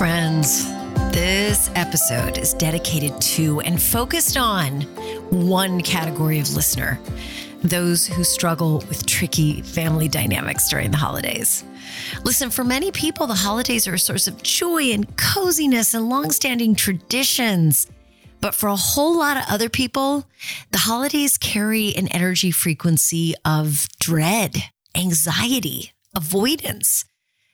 friends. This episode is dedicated to and focused on one category of listener those who struggle with tricky family dynamics during the holidays. Listen, for many people, the holidays are a source of joy and coziness and longstanding traditions. But for a whole lot of other people, the holidays carry an energy frequency of dread, anxiety, avoidance.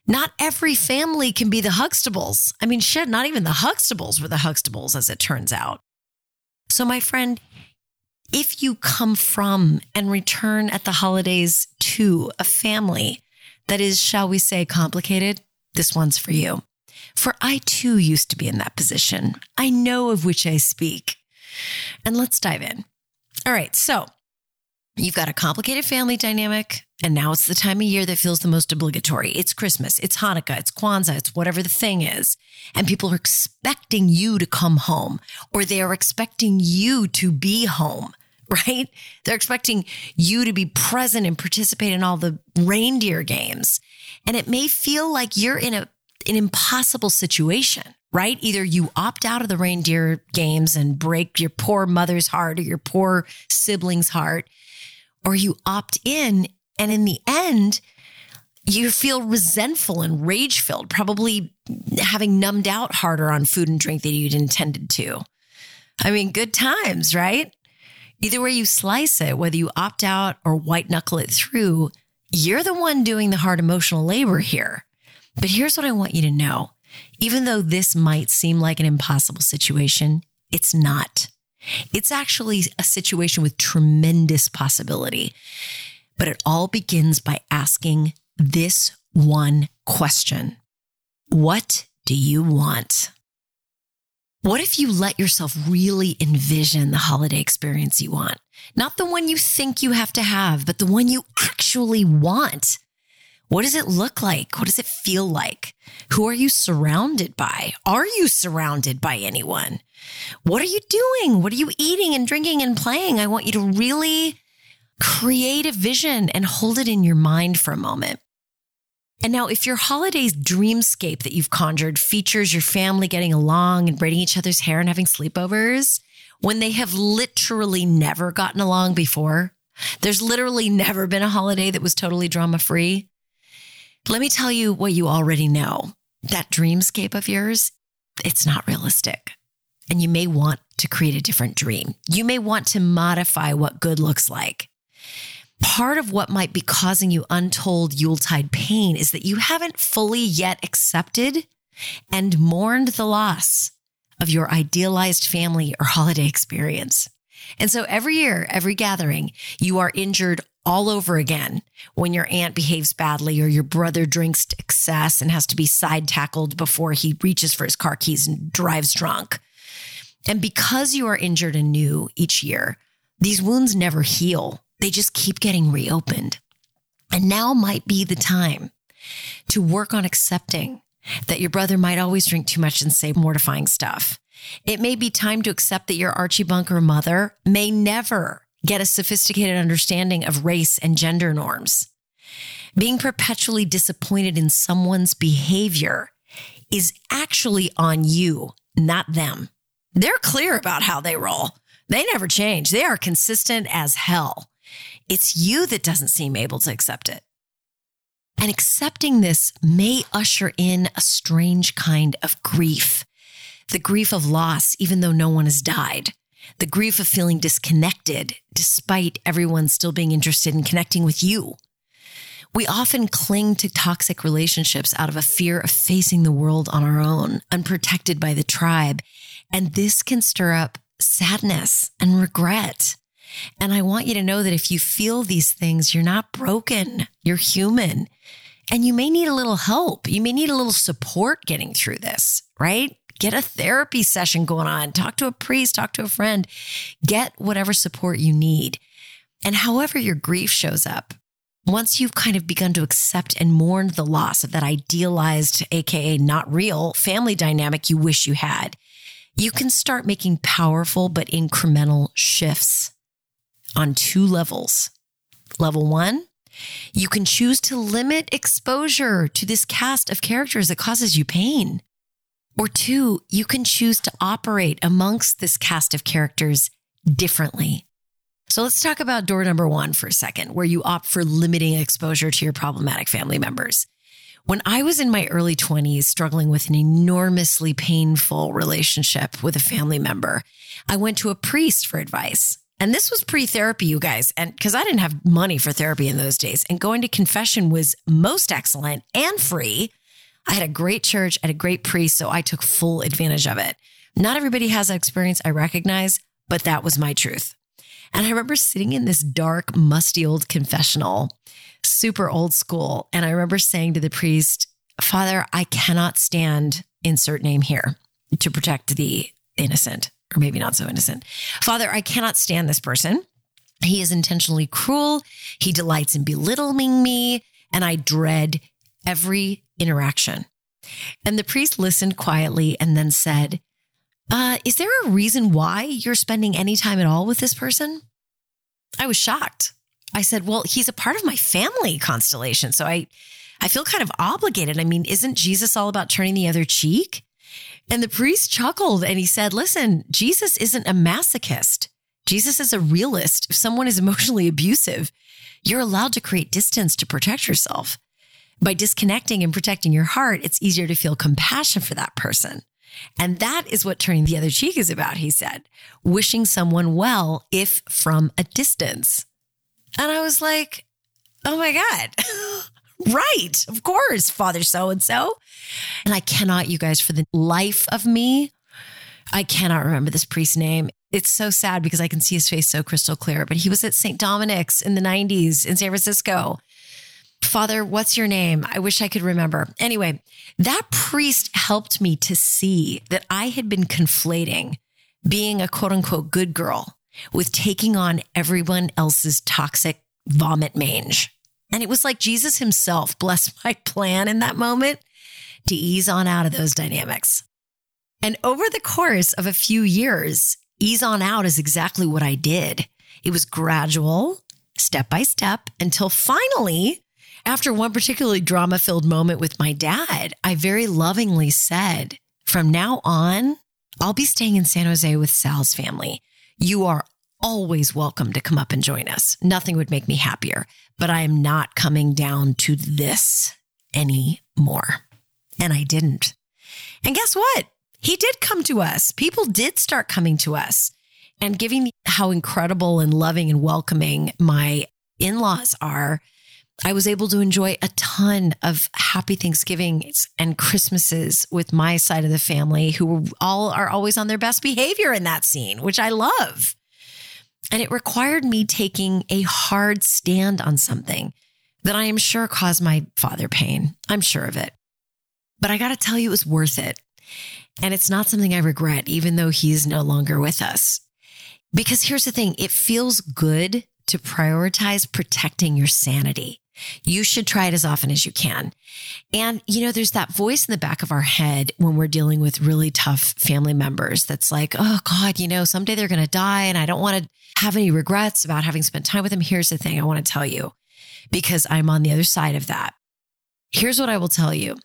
Not every family can be the Huxtables. I mean, shit, not even the Huxtables were the Huxtables, as it turns out. So, my friend, if you come from and return at the holidays to a family that is, shall we say, complicated, this one's for you. For I too used to be in that position. I know of which I speak. And let's dive in. All right. So you've got a complicated family dynamic. And now it's the time of year that feels the most obligatory. It's Christmas, it's Hanukkah, it's Kwanzaa, it's whatever the thing is. And people are expecting you to come home or they are expecting you to be home, right? They're expecting you to be present and participate in all the reindeer games. And it may feel like you're in a, an impossible situation, right? Either you opt out of the reindeer games and break your poor mother's heart or your poor sibling's heart, or you opt in and in the end, you feel resentful and rage filled, probably having numbed out harder on food and drink than you'd intended to. I mean, good times, right? Either way you slice it, whether you opt out or white knuckle it through, you're the one doing the hard emotional labor here. But here's what I want you to know even though this might seem like an impossible situation, it's not. It's actually a situation with tremendous possibility. But it all begins by asking this one question What do you want? What if you let yourself really envision the holiday experience you want? Not the one you think you have to have, but the one you actually want. What does it look like? What does it feel like? Who are you surrounded by? Are you surrounded by anyone? What are you doing? What are you eating and drinking and playing? I want you to really create a vision and hold it in your mind for a moment. And now, if your holidays dreamscape that you've conjured features your family getting along and braiding each other's hair and having sleepovers, when they have literally never gotten along before, there's literally never been a holiday that was totally drama free. Let me tell you what you already know that dreamscape of yours, it's not realistic. And you may want to create a different dream. You may want to modify what good looks like. Part of what might be causing you untold Yuletide pain is that you haven't fully yet accepted and mourned the loss of your idealized family or holiday experience. And so every year, every gathering, you are injured all over again when your aunt behaves badly or your brother drinks to excess and has to be side tackled before he reaches for his car keys and drives drunk. And because you are injured anew each year, these wounds never heal they just keep getting reopened. And now might be the time to work on accepting that your brother might always drink too much and say mortifying stuff. It may be time to accept that your Archie Bunker mother may never get a sophisticated understanding of race and gender norms. Being perpetually disappointed in someone's behavior is actually on you, not them. They're clear about how they roll. They never change. They are consistent as hell. It's you that doesn't seem able to accept it. And accepting this may usher in a strange kind of grief the grief of loss, even though no one has died, the grief of feeling disconnected, despite everyone still being interested in connecting with you. We often cling to toxic relationships out of a fear of facing the world on our own, unprotected by the tribe. And this can stir up sadness and regret. And I want you to know that if you feel these things, you're not broken, you're human. And you may need a little help. You may need a little support getting through this, right? Get a therapy session going on, talk to a priest, talk to a friend, get whatever support you need. And however your grief shows up, once you've kind of begun to accept and mourn the loss of that idealized, AKA not real family dynamic you wish you had, you can start making powerful but incremental shifts on two levels. Level one, you can choose to limit exposure to this cast of characters that causes you pain. Or two, you can choose to operate amongst this cast of characters differently. So let's talk about door number one for a second, where you opt for limiting exposure to your problematic family members. When I was in my early 20s, struggling with an enormously painful relationship with a family member, I went to a priest for advice. And this was pre therapy, you guys. And because I didn't have money for therapy in those days, and going to confession was most excellent and free. I had a great church, and a great priest, so I took full advantage of it. Not everybody has that experience, I recognize, but that was my truth. And I remember sitting in this dark, musty old confessional, super old school. And I remember saying to the priest, Father, I cannot stand insert name here to protect the innocent, or maybe not so innocent. Father, I cannot stand this person. He is intentionally cruel. He delights in belittling me, and I dread every interaction. And the priest listened quietly and then said, uh, Is there a reason why you're spending any time at all with this person? I was shocked. I said, Well, he's a part of my family constellation. So I, I feel kind of obligated. I mean, isn't Jesus all about turning the other cheek? And the priest chuckled and he said, Listen, Jesus isn't a masochist. Jesus is a realist. If someone is emotionally abusive, you're allowed to create distance to protect yourself. By disconnecting and protecting your heart, it's easier to feel compassion for that person. And that is what turning the other cheek is about, he said, wishing someone well, if from a distance. And I was like, oh my God, right. Of course, Father so and so. And I cannot, you guys, for the life of me, I cannot remember this priest's name. It's so sad because I can see his face so crystal clear, but he was at St. Dominic's in the 90s in San Francisco. Father, what's your name? I wish I could remember. Anyway, that priest helped me to see that I had been conflating being a quote unquote good girl with taking on everyone else's toxic vomit mange. And it was like Jesus himself blessed my plan in that moment to ease on out of those dynamics. And over the course of a few years, ease on out is exactly what I did. It was gradual, step by step, until finally after one particularly drama filled moment with my dad, I very lovingly said, from now on, I'll be staying in San Jose with Sal's family. You are always welcome to come up and join us. Nothing would make me happier, but I am not coming down to this anymore. And I didn't. And guess what? He did come to us. People did start coming to us and giving how incredible and loving and welcoming my in laws are I was able to enjoy a ton of happy Thanksgivings and Christmases with my side of the family who all are always on their best behavior in that scene, which I love. And it required me taking a hard stand on something that I am sure caused my father pain. I'm sure of it. But I got to tell you, it was worth it. And it's not something I regret, even though he's no longer with us. Because here's the thing it feels good to prioritize protecting your sanity. You should try it as often as you can. And, you know, there's that voice in the back of our head when we're dealing with really tough family members that's like, oh God, you know, someday they're going to die and I don't want to have any regrets about having spent time with them. Here's the thing I want to tell you because I'm on the other side of that. Here's what I will tell you.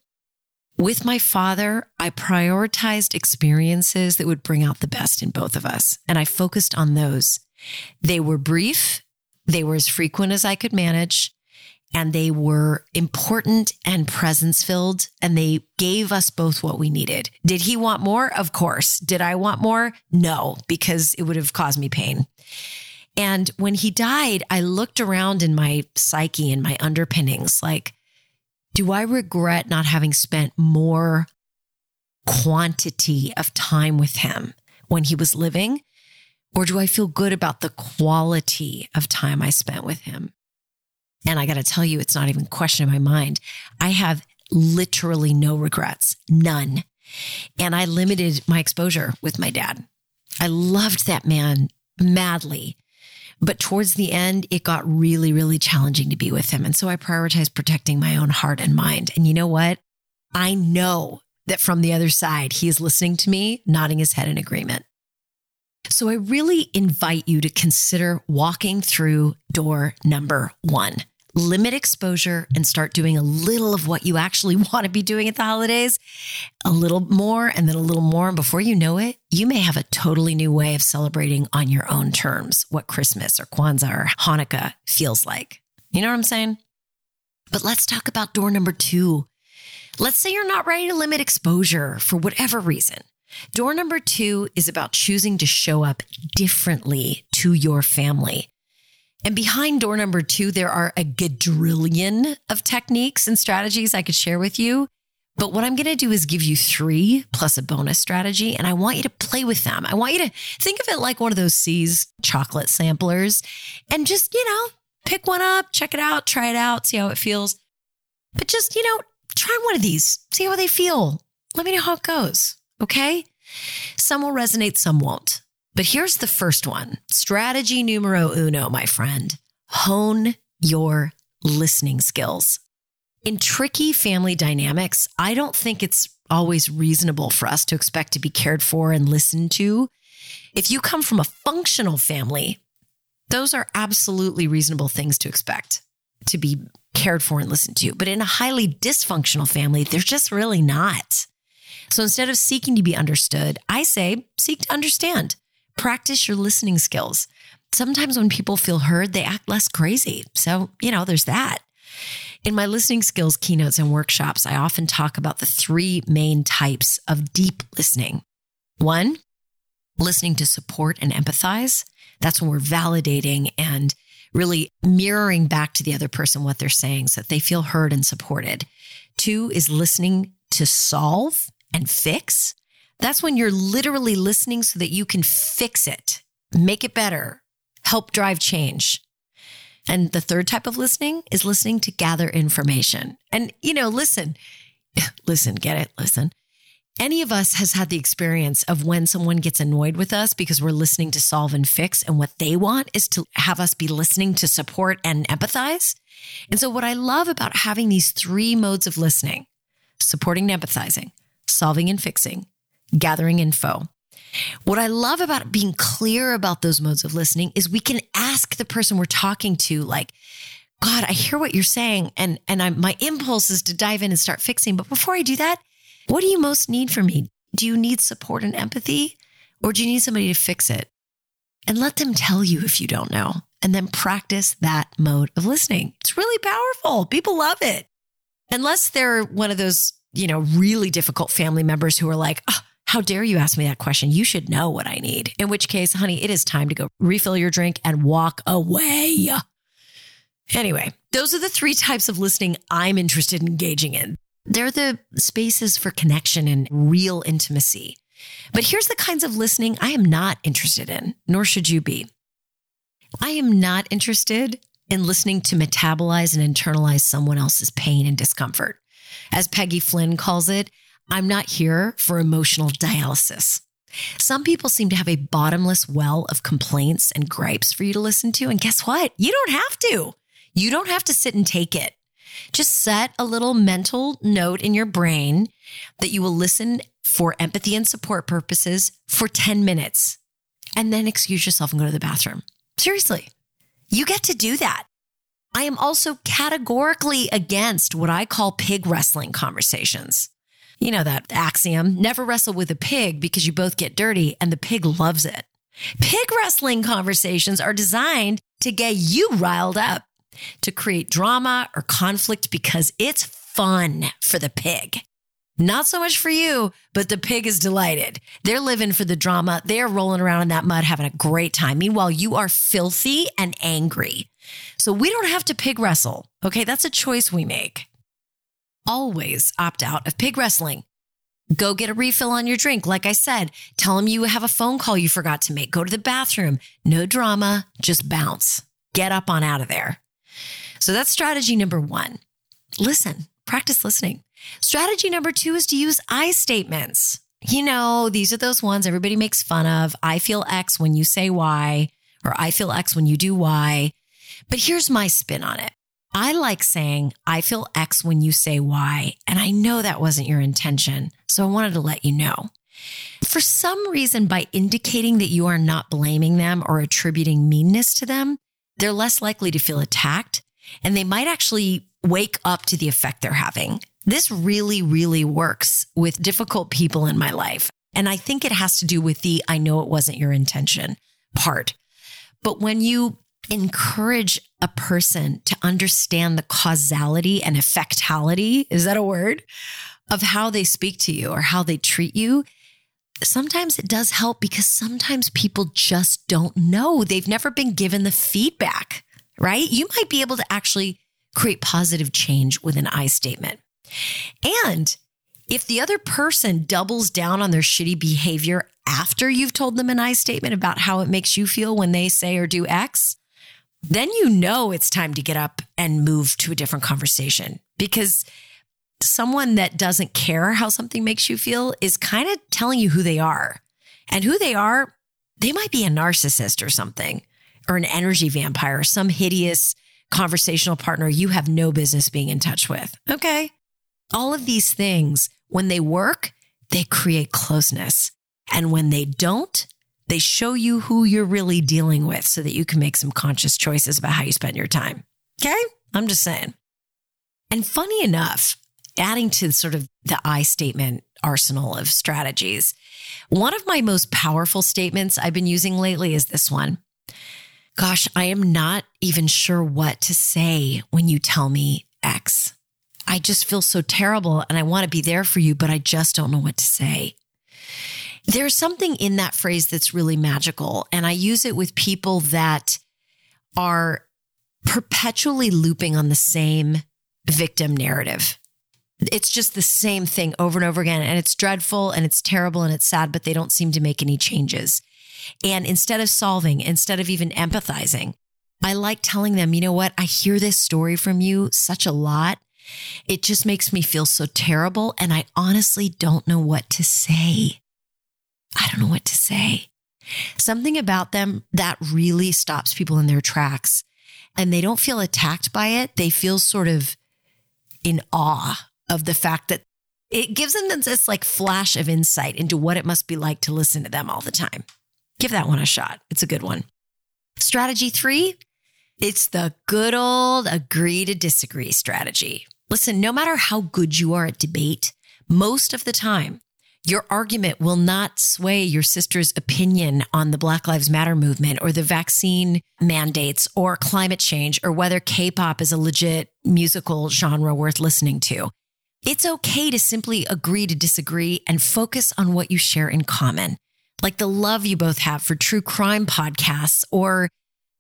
With my father, I prioritized experiences that would bring out the best in both of us, and I focused on those. They were brief, they were as frequent as I could manage, and they were important and presence filled and they gave us both what we needed. Did he want more? Of course. Did I want more? No, because it would have caused me pain. And when he died, I looked around in my psyche and my underpinnings like, do I regret not having spent more quantity of time with him when he was living? Or do I feel good about the quality of time I spent with him? And I got to tell you, it's not even a question in my mind. I have literally no regrets, none. And I limited my exposure with my dad. I loved that man madly. But towards the end, it got really, really challenging to be with him. And so I prioritized protecting my own heart and mind. And you know what? I know that from the other side, he is listening to me, nodding his head in agreement. So I really invite you to consider walking through door number one limit exposure and start doing a little of what you actually want to be doing at the holidays, a little more and then a little more. And before you know it, you may have a totally new way of celebrating on your own terms what Christmas or Kwanzaa or Hanukkah feels like. You know what I'm saying? But let's talk about door number two. Let's say you're not ready to limit exposure for whatever reason. Door number two is about choosing to show up differently to your family. And behind door number two, there are a gadrillion of techniques and strategies I could share with you. But what I'm going to do is give you three plus a bonus strategy, and I want you to play with them. I want you to think of it like one of those See's chocolate samplers and just, you know, pick one up, check it out, try it out, see how it feels. But just, you know, try one of these, see how they feel. Let me know how it goes. Okay. Some will resonate, some won't. But here's the first one strategy numero uno, my friend hone your listening skills. In tricky family dynamics, I don't think it's always reasonable for us to expect to be cared for and listened to. If you come from a functional family, those are absolutely reasonable things to expect to be cared for and listened to. But in a highly dysfunctional family, they're just really not. So instead of seeking to be understood, I say seek to understand. Practice your listening skills. Sometimes when people feel heard, they act less crazy. So, you know, there's that. In my listening skills keynotes and workshops, I often talk about the three main types of deep listening. One, listening to support and empathize. That's when we're validating and really mirroring back to the other person what they're saying so that they feel heard and supported. Two is listening to solve and fix. That's when you're literally listening so that you can fix it, make it better, help drive change. And the third type of listening is listening to gather information. And, you know, listen, listen, get it, listen. Any of us has had the experience of when someone gets annoyed with us because we're listening to solve and fix, and what they want is to have us be listening to support and empathize. And so, what I love about having these three modes of listening supporting and empathizing, solving and fixing, gathering info. What I love about being clear about those modes of listening is we can ask the person we're talking to, like, God, I hear what you're saying, and and I'm, my impulse is to dive in and start fixing. But before I do that, what do you most need from me? Do you need support and empathy, or do you need somebody to fix it? And let them tell you if you don't know, and then practice that mode of listening. It's really powerful. People love it, unless they're one of those you know really difficult family members who are like. Oh, how dare you ask me that question? You should know what I need. In which case, honey, it is time to go refill your drink and walk away. Anyway, those are the three types of listening I'm interested in engaging in. They're the spaces for connection and real intimacy. But here's the kinds of listening I am not interested in, nor should you be. I am not interested in listening to metabolize and internalize someone else's pain and discomfort. As Peggy Flynn calls it, I'm not here for emotional dialysis. Some people seem to have a bottomless well of complaints and gripes for you to listen to. And guess what? You don't have to. You don't have to sit and take it. Just set a little mental note in your brain that you will listen for empathy and support purposes for 10 minutes and then excuse yourself and go to the bathroom. Seriously, you get to do that. I am also categorically against what I call pig wrestling conversations you know, that axiom never wrestle with a pig because you both get dirty and the pig loves it. Pig wrestling conversations are designed to get you riled up, to create drama or conflict because it's fun for the pig. Not so much for you, but the pig is delighted. They're living for the drama. They are rolling around in that mud, having a great time. Meanwhile, you are filthy and angry. So we don't have to pig wrestle. Okay. That's a choice we make always opt out of pig wrestling. Go get a refill on your drink. Like I said, tell them you have a phone call you forgot to make. Go to the bathroom. No drama, just bounce. Get up on out of there. So that's strategy number one. Listen, practice listening. Strategy number two is to use I statements. You know, these are those ones everybody makes fun of. I feel X when you say Y, or I feel X when you do Y. But here's my spin on it. I like saying, I feel X when you say Y. And I know that wasn't your intention. So I wanted to let you know. For some reason, by indicating that you are not blaming them or attributing meanness to them, they're less likely to feel attacked and they might actually wake up to the effect they're having. This really, really works with difficult people in my life. And I think it has to do with the I know it wasn't your intention part. But when you encourage a person to understand the causality and effectality, is that a word? Of how they speak to you or how they treat you, sometimes it does help because sometimes people just don't know. They've never been given the feedback, right? You might be able to actually create positive change with an I statement. And if the other person doubles down on their shitty behavior after you've told them an I statement about how it makes you feel when they say or do X, then you know it's time to get up and move to a different conversation because someone that doesn't care how something makes you feel is kind of telling you who they are. And who they are, they might be a narcissist or something, or an energy vampire, some hideous conversational partner you have no business being in touch with. Okay. All of these things, when they work, they create closeness. And when they don't, they show you who you're really dealing with so that you can make some conscious choices about how you spend your time. Okay. I'm just saying. And funny enough, adding to sort of the I statement arsenal of strategies, one of my most powerful statements I've been using lately is this one. Gosh, I am not even sure what to say when you tell me X. I just feel so terrible and I want to be there for you, but I just don't know what to say. There's something in that phrase that's really magical. And I use it with people that are perpetually looping on the same victim narrative. It's just the same thing over and over again. And it's dreadful and it's terrible and it's sad, but they don't seem to make any changes. And instead of solving, instead of even empathizing, I like telling them, you know what? I hear this story from you such a lot. It just makes me feel so terrible. And I honestly don't know what to say. I don't know what to say. Something about them that really stops people in their tracks and they don't feel attacked by it. They feel sort of in awe of the fact that it gives them this like flash of insight into what it must be like to listen to them all the time. Give that one a shot. It's a good one. Strategy three, it's the good old agree to disagree strategy. Listen, no matter how good you are at debate, most of the time, your argument will not sway your sister's opinion on the Black Lives Matter movement or the vaccine mandates or climate change or whether K pop is a legit musical genre worth listening to. It's okay to simply agree to disagree and focus on what you share in common, like the love you both have for true crime podcasts or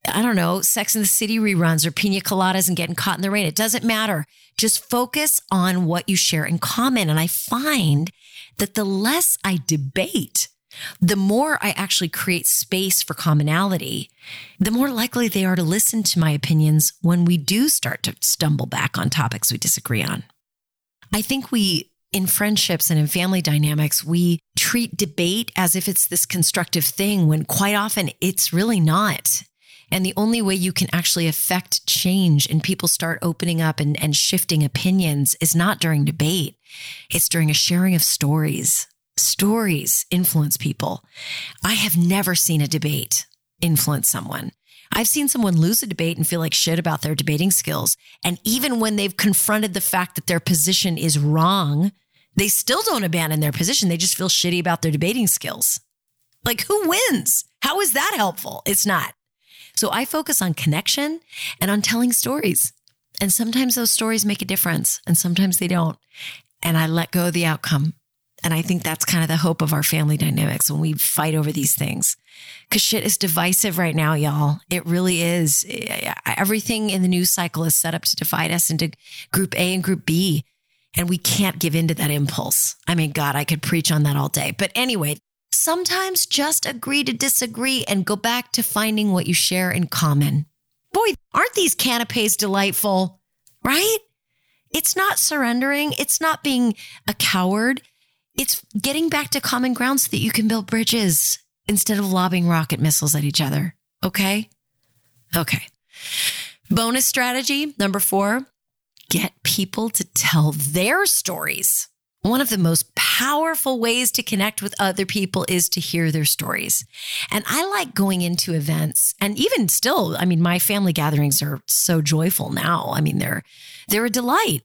I don't know, Sex in the City reruns or pina coladas and getting caught in the rain. It doesn't matter. Just focus on what you share in common. And I find that the less I debate, the more I actually create space for commonality, the more likely they are to listen to my opinions when we do start to stumble back on topics we disagree on. I think we, in friendships and in family dynamics, we treat debate as if it's this constructive thing when quite often it's really not. And the only way you can actually affect change and people start opening up and, and shifting opinions is not during debate. It's during a sharing of stories. Stories influence people. I have never seen a debate influence someone. I've seen someone lose a debate and feel like shit about their debating skills. And even when they've confronted the fact that their position is wrong, they still don't abandon their position. They just feel shitty about their debating skills. Like, who wins? How is that helpful? It's not. So I focus on connection and on telling stories. And sometimes those stories make a difference and sometimes they don't. And I let go of the outcome. And I think that's kind of the hope of our family dynamics when we fight over these things. Cause shit is divisive right now, y'all. It really is. Everything in the news cycle is set up to divide us into group A and group B. And we can't give in to that impulse. I mean, God, I could preach on that all day. But anyway, sometimes just agree to disagree and go back to finding what you share in common. Boy, aren't these canapes delightful, right? It's not surrendering. It's not being a coward. It's getting back to common ground so that you can build bridges instead of lobbing rocket missiles at each other. Okay. Okay. Bonus strategy number four get people to tell their stories one of the most powerful ways to connect with other people is to hear their stories. And I like going into events and even still, I mean, my family gatherings are so joyful now. I mean, they're, they're a delight.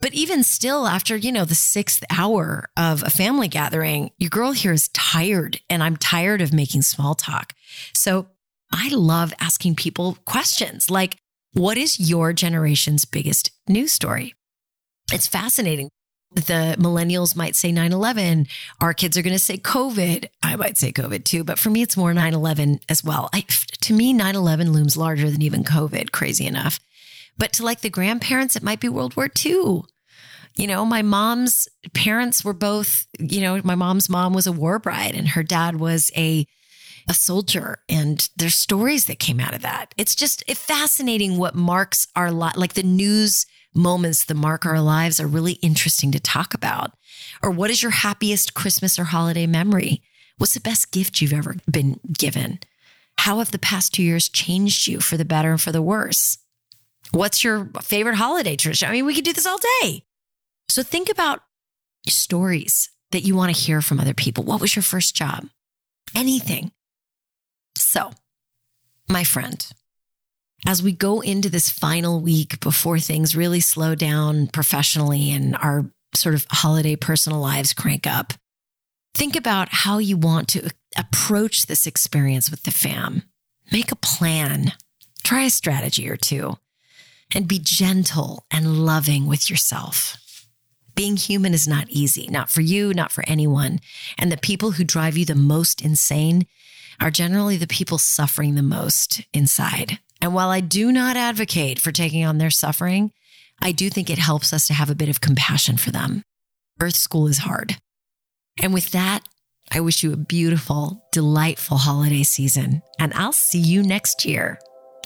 But even still, after, you know, the sixth hour of a family gathering, your girl here is tired and I'm tired of making small talk. So I love asking people questions like, what is your generation's biggest news story? It's fascinating the millennials might say 9 11. Our kids are going to say COVID. I might say COVID too, but for me, it's more 9 11 as well. I, to me, 9 11 looms larger than even COVID, crazy enough. But to like the grandparents, it might be World War II. You know, my mom's parents were both, you know, my mom's mom was a war bride and her dad was a a soldier and there's stories that came out of that. It's just fascinating what marks our life, like the news moments that mark our lives are really interesting to talk about. Or what is your happiest Christmas or holiday memory? What's the best gift you've ever been given? How have the past two years changed you for the better and for the worse? What's your favorite holiday tradition? I mean, we could do this all day. So think about stories that you want to hear from other people. What was your first job? Anything. So, my friend, as we go into this final week before things really slow down professionally and our sort of holiday personal lives crank up, think about how you want to approach this experience with the fam. Make a plan, try a strategy or two, and be gentle and loving with yourself. Being human is not easy, not for you, not for anyone. And the people who drive you the most insane are generally the people suffering the most inside. And while I do not advocate for taking on their suffering, I do think it helps us to have a bit of compassion for them. Earth school is hard. And with that, I wish you a beautiful, delightful holiday season. And I'll see you next year.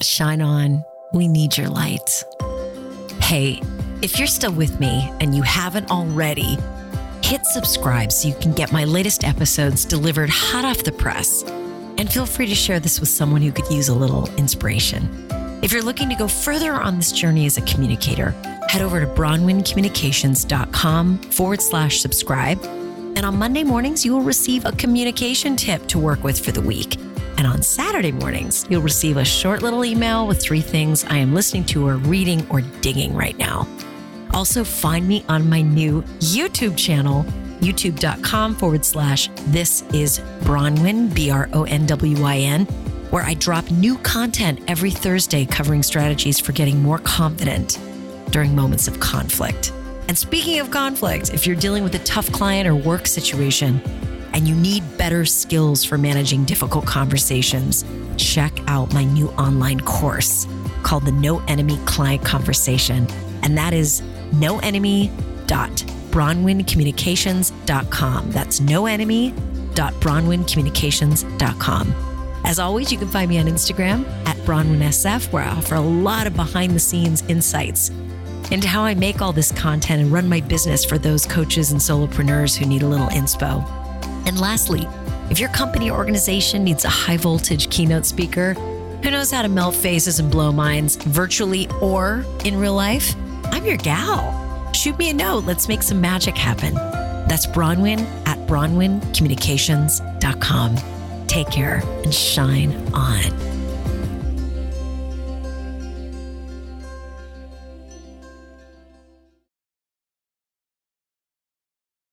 Shine on. We need your light. Hey, if you're still with me and you haven't already, hit subscribe so you can get my latest episodes delivered hot off the press and feel free to share this with someone who could use a little inspiration. If you're looking to go further on this journey as a communicator, head over to bronwyncommunications.com forward slash subscribe. And on Monday mornings, you will receive a communication tip to work with for the week. And on Saturday mornings, you'll receive a short little email with three things I am listening to or reading or digging right now. Also, find me on my new YouTube channel youtube.com forward slash this is Bronwyn, B R O N W Y N, where I drop new content every Thursday covering strategies for getting more confident during moments of conflict. And speaking of conflict, if you're dealing with a tough client or work situation and you need better skills for managing difficult conversations, check out my new online course called the No Enemy Client Conversation. And that is noenemy.com bronwyncommunications.com. That's noenemy.bronwyncommunications.com. As always, you can find me on Instagram at BronwynSF, where I offer a lot of behind the scenes insights into how I make all this content and run my business for those coaches and solopreneurs who need a little inspo. And lastly, if your company or organization needs a high voltage keynote speaker who knows how to melt faces and blow minds virtually or in real life, I'm your gal shoot me a note. Let's make some magic happen. That's Bronwyn at BronwynCommunications.com. Take care and shine on.